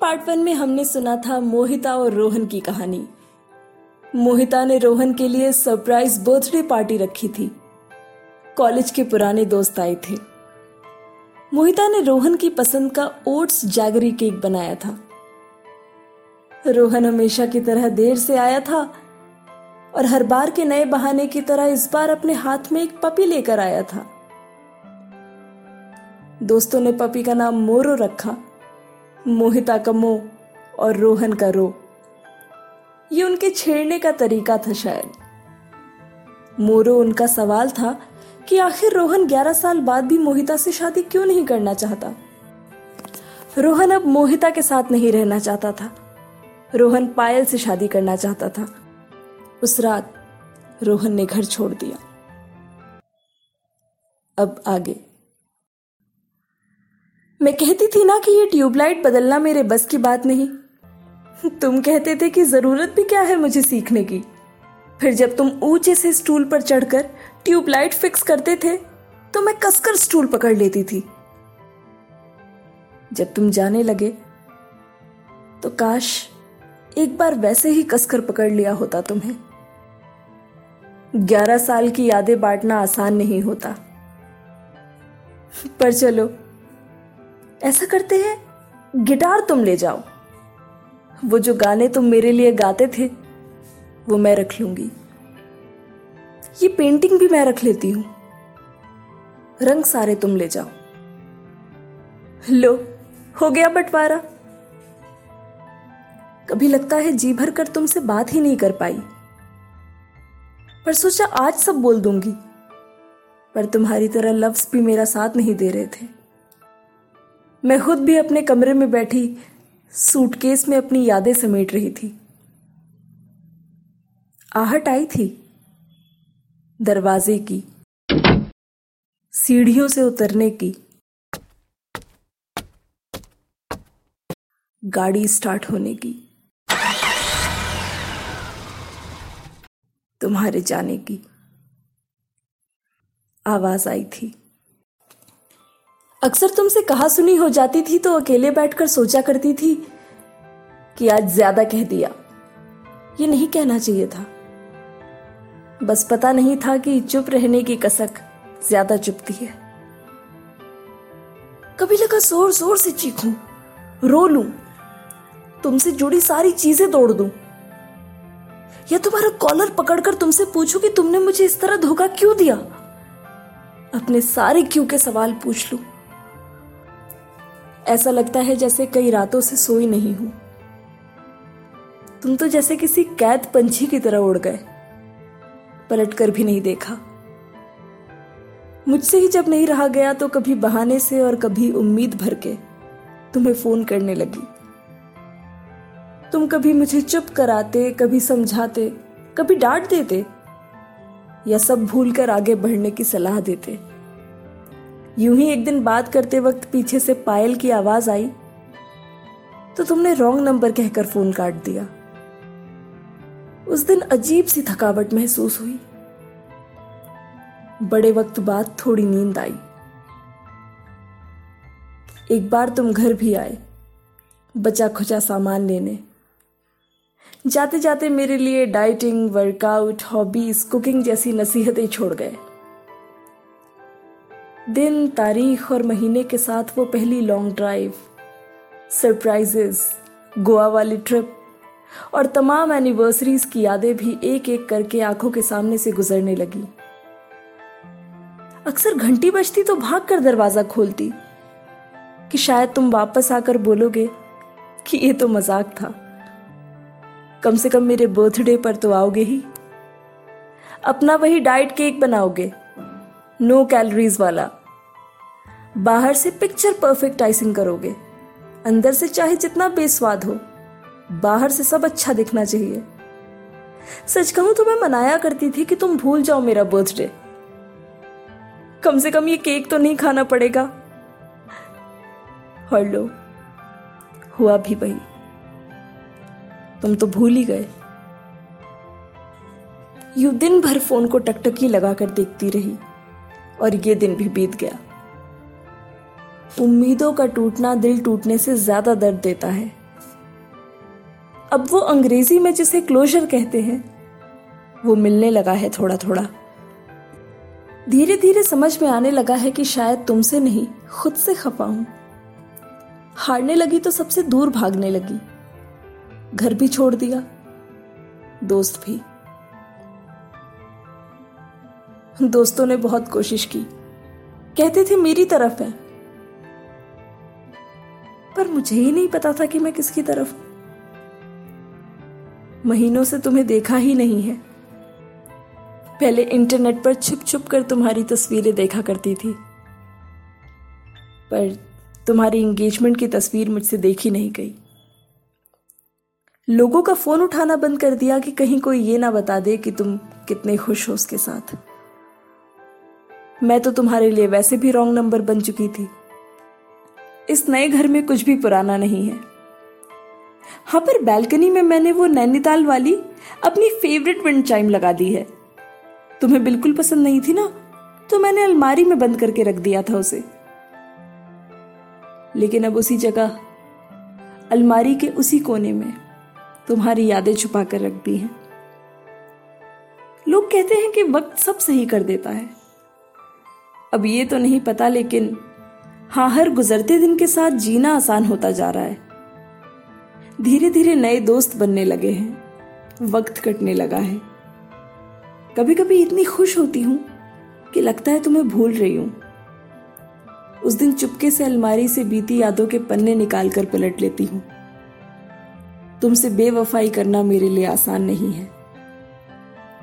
Part one में हमने सुना था मोहिता और रोहन की कहानी। मोहिता ने रोहन के लिए सरप्राइज़ बर्थडे पार्टी रखी थी। कॉलेज के पुराने दोस्त आए थे। मोहिता ने रोहन की पसंद का ओट्स जैगरी केक बनाया था। रोहन हमेशा की तरह देर से आया था और हर बार के नए बहाने की तरह इस बार अपने हाथ में एक पपी लेकर आया था। दोस्तों ने पपी का नाम मोरो रखा। मोहिता का मोह और रोहन का रो। ये उनके छेड़ने का तरीका था शायद। मोरो उनका सवाल था कि आखिर रोहन 11 साल बाद भी मोहिता से शादी क्यों नहीं करना चाहता? रोहन अब मोहिता के साथ नहीं रहना चाहता था। रोहन पायल से शादी करना चाहता था। उस रात रोहन ने घर छोड़ दिया। अब आगे। मैं कहती थी ना कि ये ट्यूबलाइट बदलना मेरे बस की बात नहीं। तुम कहते थे कि ज़रूरत भी क्या है मुझे सीखने की। फिर जब तुम ऊँचे से स्टूल पर चढ़कर ट्यूबलाइट फिक्स करते थे तो मैं कसकर स्टूल पकड़ लेती थी। जब तुम जाने लगे तो काश एक बार वैसे ही कसकर पकड़ लिया होता तुम्हें। ग्यारह साल की यादें बांटना आसान नहीं होता। पर चलो ऐसा करते हैं? गिटार तुम ले जाओ। वो जो गाने तुम मेरे लिए गाते थे, वो मैं रख लूँगी। ये पेंटिंग भी मैं रख लेती हूँ। रंग सारे तुम ले जाओ। लो, हो गया बंटवारा। कभी लगता है जी भर कर तुमसे बात ही नहीं कर पाई। पर सोचा आज सब बोल दूँगी। पर तुम्हारी तरह लफ्ज भी मेरा साथ नहीं दे रहे थे। मैं खुद भी अपने कमरे में बैठी सूटकेस में अपनी यादें समेट रही थी। आहट आई थी दरवाजे की, सीढ़ियों से उतरने की। गाड़ी स्टार्ट होने की। तुम्हारे जाने की। आवाज़ आई थी। अक्सर तुमसे कहा सुनी हो जाती थी तो अकेले बैठकर सोचा करती थी कि आज ज़्यादा कह दिया। ये नहीं कहना चाहिए था। बस पता नहीं था कि चुप रहने की कसक ज़्यादा चुपती है। कभी लगा ज़ोर ज़ोर से चीखूं, रो लू, तुमसे जुड़ी सारी चीज़ें तोड़ दूँ। या तुम्हारा कॉलर पकड़कर तुमसे पूछूँ कि तुमने मुझे इस तरह धोखा क्यों दिया? अपने सारे क्यों के सवाल पूछ लूँ? ऐसा लगता है जैसे कई रातों से सोई नहीं हूँ। तुम तो जैसे किसी कैद पंछी की तरह उड़ गए। पलट कर भी नहीं देखा। मुझसे ही जब नहीं रहा गया तो कभी बहाने से और कभी उम्मीद भर के तुम्हें फ़ोन करने लगी। तुम कभी मुझे चुप कराते, कभी समझाते, कभी डांट देते या सब भूल कर आगे बढ़ने की सलाह देते। यूँ ही एक दिन बात करते वक्त पीछे से पायल की आवाज़ आई। तो तुमने रॉन्ग नंबर कहकर फ़ोन काट दिया। उस दिन अजीब सी थकावट महसूस हुई। बड़े वक्त बाद थोड़ी नींद आई। एक बार तुम घर भी आए, बचा खुचा सामान लेने। जाते जाते मेरे लिए डाइटिंग वर्कआउट हॉबीज कुकिंग जैसी नसीहतें छोड़ गए। दिन, तारीख और महीने के साथ वो पहली लॉन्ग ड्राइव सरप्राइजेस गोवा वाली ट्रिप और तमाम एनिवर्सरीज की यादें भी एक एक करके आँखों के सामने से गुजरने लगी। अक्सर घंटी बजती तो भाग कर दरवाज़ा खोलती कि शायद तुम वापस आकर बोलोगे कि ये तो मज़ाक था। कम से कम मेरे बर्थडे पर तो आओगे ही। अपना वही डाइट केक बनाओगे। नो कैलोरीज वाला। बाहर से पिक्चर परफेक्ट आइसिंग करोगे। अंदर से चाहे जितना बेस्वाद हो, बाहर से सब अच्छा दिखना चाहिए। सच कहूँ तो मैं मनाया करती थी कि तुम भूल जाओ मेरा बर्थडे कम से कम ये केक तो नहीं खाना पड़ेगा। और लो, हुआ भी वही। तुम तो भूल ही गए। यू दिन भर फ़ोन को टकटकी लगाकर देखती रही, और ये दिन भी बीत गया। उम्मीदों का टूटना दिल टूटने से ज़्यादा दर्द देता है। अब वो अंग्रेज़ी में जिसे क्लोजर कहते हैं, वो मिलने लगा है थोड़ा थोड़ा धीरे धीरे समझ में आने लगा है कि शायद तुमसे नहीं, खुद से खपा हूँ। हारने लगी तो सबसे दूर भागने लगी। घर भी छोड़ दिया, दोस्त भी। दोस्तों ने बहुत कोशिश की। कहते थे, मेरी तरफ़ है। पर मुझे ही नहीं पता था कि मैं किसकी तरफ़ महीनों से तुम्हें देखा ही नहीं है। पहले इंटरनेट पर छुप छुप कर तुम्हारी तस्वीरें देखा करती थी। पर तुम्हारी इंगेजमेंट की तस्वीर मुझसे देखी नहीं गई। लोगों का फ़ोन उठाना बंद कर दिया कि कहीं कोई ये ना बता दे कि तुम कितने खुश हो उसके साथ। मैं तो तुम्हारे लिए वैसे भी रॉन्ग नंबर बन चुकी थी। इस नए घर में कुछ भी पुराना नहीं है। हाँ पर बैल्कनी में मैंने वो नैनीताल वाली अपनी फेवरेट विंड चाइम लगा दी है। तुम्हें बिल्कुल पसंद नहीं थी ना? तो मैंने अलमारी में बंद करके रख दिया था उसे। लेकिन अब उसी जगह, अलमारी के उसी कोने में तुम्हारी यादें छुपा कर रख दी हैं। लोग कहते हैं कि वक्त सब सही कर देता है। अब ये तो नहीं पता, लेकिन हाँ हर गुजरते दिन के साथ जीना आसान होता जा रहा है। धीरे धीरे नए दोस्त बनने लगे हैं। वक्त कटने लगा है। कभी कभी इतनी खुश होती हूँ कि लगता है तुम्हें भूल रही हूँ। उस दिन चुपके से अलमारी से बीती यादों के पन्ने निकाल कर पलट लेती हूँ। तुमसे बेवफाई करना मेरे लिए आसान नहीं है।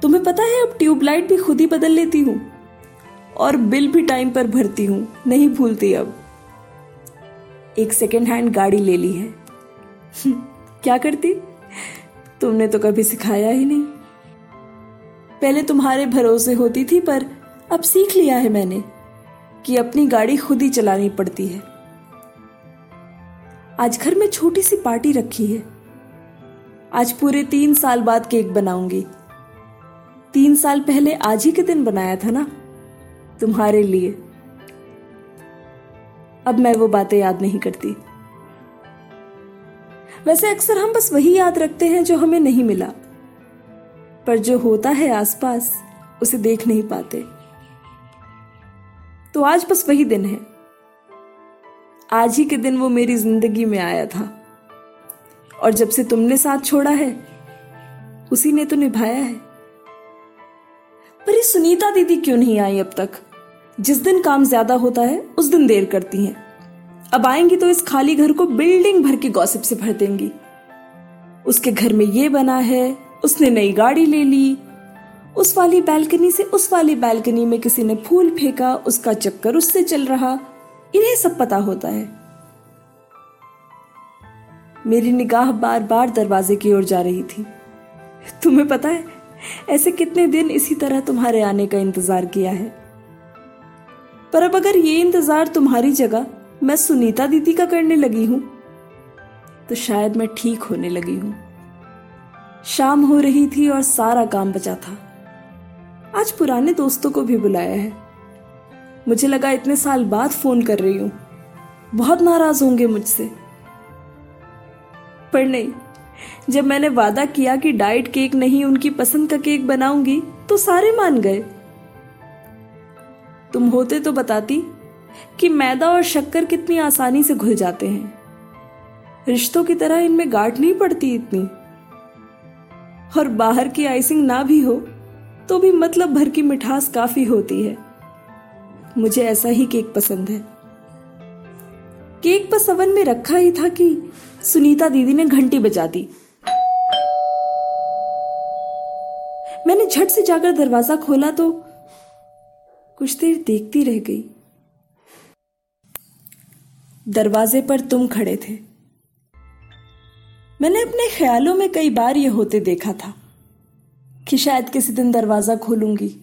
तुम्हें पता है, अब ट्यूबलाइट भी खुद ही बदल लेती हूँ। और बिल भी टाइम पर भरती हूँ, नहीं भूलती अब। एक सेकेंड हैंड गाड़ी ले ली है। क्या करती? तुमने तो कभी सिखाया ही नहीं। पहले तुम्हारे भरोसे होती थी, पर अब सीख लिया है मैंने कि अपनी गाड़ी खुद ही चलानी पड़ती है। आज घर में छोटी सी पार्टी रखी है। आज पूरे तीन साल बाद केक बनाऊँगी। तीन साल पहले आज ही के दिन बनाया था ना? तुम्हारे लिए। अब मैं वो बातें याद नहीं करती। वैसे अक्सर हम बस वही याद रखते हैं जो हमें नहीं मिला। पर जो होता है आसपास, उसे देख नहीं पाते। तो आज बस वही दिन है। आज ही के दिन वो मेरी ज़िंदगी में आया था। और जब से तुमने साथ छोड़ा है, उसी ने तो निभाया है। पर ये सुनीता दीदी क्यों नहीं आई अब तक? जिस दिन काम ज़्यादा होता है, उस दिन देर करती हैं। अब आएँगी तो इस खाली घर को बिल्डिंग भर के गॉसिप से भर देंगी। उसके घर में ये बना है, उसने नई गाड़ी ले ली। उस वाली बैल्कनी से उस वाली बैल्कनी में किसी ने फूल फेंका, उसका चक्कर उससे चल रहा। इन्हें सब पता होता है। मेरी निगाह बार बार दरवाजे की ओर जा रही थी। तुम्हें पता है ऐसे कितने दिन इसी तरह तुम्हारे आने का इंतज़ार किया है? पर अब अगर ये इंतज़ार तुम्हारी जगह मैं सुनीता दीदी का करने लगी हूँ तो शायद मैं ठीक होने लगी हूँ। शाम हो रही थी और सारा काम बचा था। आज पुराने दोस्तों को भी बुलाया है। मुझे लगा इतने साल बाद फ़ोन कर रही हूँ। बहुत नाराज़ होंगे मुझसे। पर नहीं जब मैंने वादा किया कि डाइट केक नहीं, उनकी पसंद का केक बनाऊँगी तो सारे मान गए। तुम होते तो बताती कि मैदा और शक्कर कितनी आसानी से घुल जाते हैं। रिश्तों की तरह इनमें गांठ नहीं पड़ती इतनी। और बाहर की आइसिंग ना भी हो तो भी मतलब भर की मिठास काफ़ी होती है। मुझे ऐसा ही केक पसंद है। केक बस अवन में रखा ही था कि सुनीता दीदी ने घंटी बजा दी। मैंने झट से जाकर दरवाज़ा खोला तो कुछ देर देखती रह गई। दरवाजे पर तुम खड़े थे। मैंने अपने ख्यालों में कई बार यह होते देखा था कि शायद किसी दिन दरवाज़ा खोलूँगी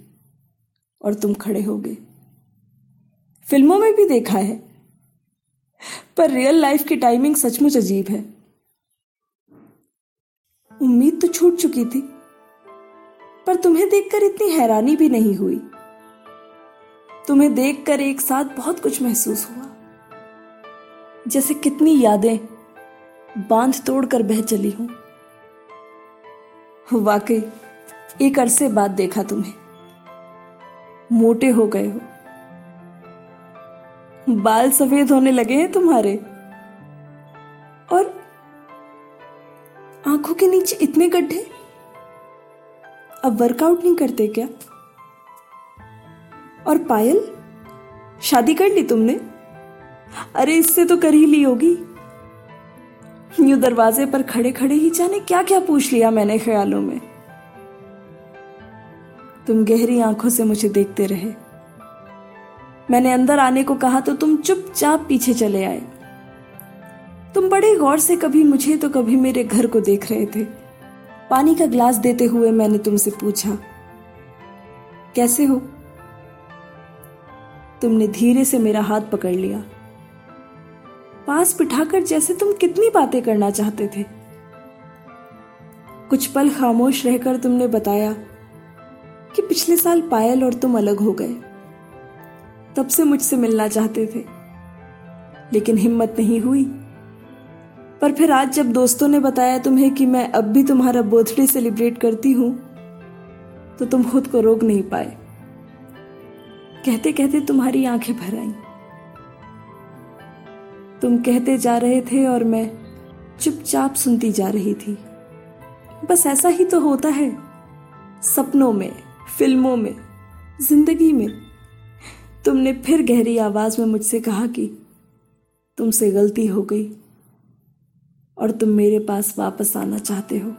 और तुम खड़े होगे। फ़िल्मों में भी देखा है पर रियल लाइफ की टाइमिंग सचमुच अजीब है। उम्मीद तो छूट चुकी थी, पर तुम्हें देखकर इतनी हैरानी भी नहीं हुई। तुम्हें देखकर एक साथ बहुत कुछ महसूस हुआ। जैसे कितनी यादें बाँध तोड़कर बह चली हूँ। वाकई, एक अरसे बाद देखा तुम्हें। मोटे हो गए हो। बाल सफ़ेद होने लगे हैं तुम्हारे। और आँखों के नीचे इतने गड्ढे? अब वर्कआउट नहीं करते क्या? और पायल? शादी कर ली तुमने? अरे इससे तो कर ही ली होगी। यूँ दरवाजे पर खड़े खड़े ही जाने क्या क्या पूछ लिया मैंने ख्यालों में। तुम गहरी आँखों से मुझे देखते रहे। मैंने अंदर आने को कहा तो तुम चुपचाप पीछे चले आए। तुम बड़े गौर से कभी मुझे तो कभी मेरे घर को देख रहे थे। पानी का ग्लास देते हुए मैंने तुमसे पूछा, कैसे हो? तुमने धीरे से मेरा हाथ पकड़ लिया। पास बिठाकर जैसे तुम कितनी बातें करना चाहते थे। कुछ पल खामोश रहकर तुमने बताया कि पिछले साल पायल और तुम अलग हो गए। तब से मुझसे मिलना चाहते थे। लेकिन हिम्मत नहीं हुई। पर फिर आज जब दोस्तों ने बताया तुम्हें कि मैं अब भी तुम्हारा बर्थडे सेलिब्रेट करती हूँ तो तुम खुद को रोक नहीं पाए। कहते कहते तुम्हारी आँखें भर आई। तुम कहते जा रहे थे और मैं चुपचाप सुनती जा रही थी। बस ऐसा ही तो होता है। सपनों में, फ़िल्मों में, ज़िंदगी में तुमने फिर गहरी आवाज़ में मुझसे कहा कि तुमसे गलती हो गई और तुम मेरे पास वापस आना चाहते हो।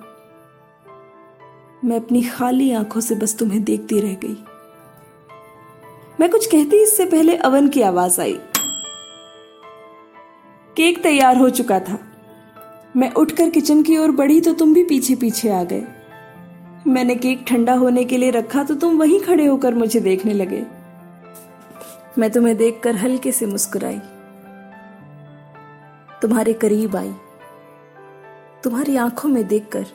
मैं अपनी खाली आँखों से बस तुम्हें देखती रह गई। मैं कुछ कहती इससे पहले अवन की आवाज़ आई। केक तैयार हो चुका था। मैं उठकर किचन की ओर बढ़ी तो तुम भी पीछे पीछे आ गए। मैंने केक ठंडा होने के लिए रखा तो तुम वहीं खड़े होकर मुझे देखने लगे। मैं तुम्हें देखकर हल्के से मुस्कुराई। तुम्हारे करीब आई। तुम्हारी आँखों में देखकर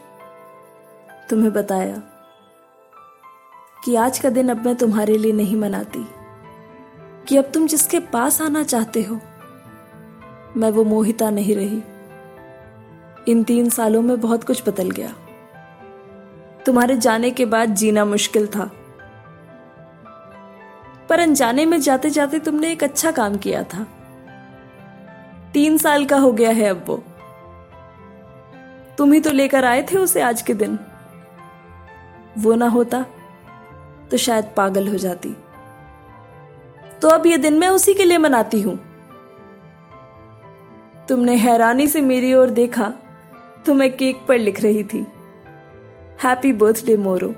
तुम्हें बताया कि आज का दिन अब मैं तुम्हारे लिए नहीं मनाती, कि अब तुम जिसके पास आना चाहते हो, मैं वो मोहिता नहीं रही। इन तीन सालों में बहुत कुछ बदल गया। तुम्हारे जाने के बाद जीना मुश्किल था। पर अनजाने में जाते जाते तुमने एक अच्छा काम किया था। तीन साल का हो गया है अब वो। तुम ही तो लेकर आए थे उसे आज के दिन। वो ना होता तो शायद पागल हो जाती। तो अब ये दिन मैं उसी के लिए मनाती हूँ। तुमने हैरानी से मेरी ओर देखा तो मैं केक पर लिख रही थी। हैप्पी बर्थडे मोरो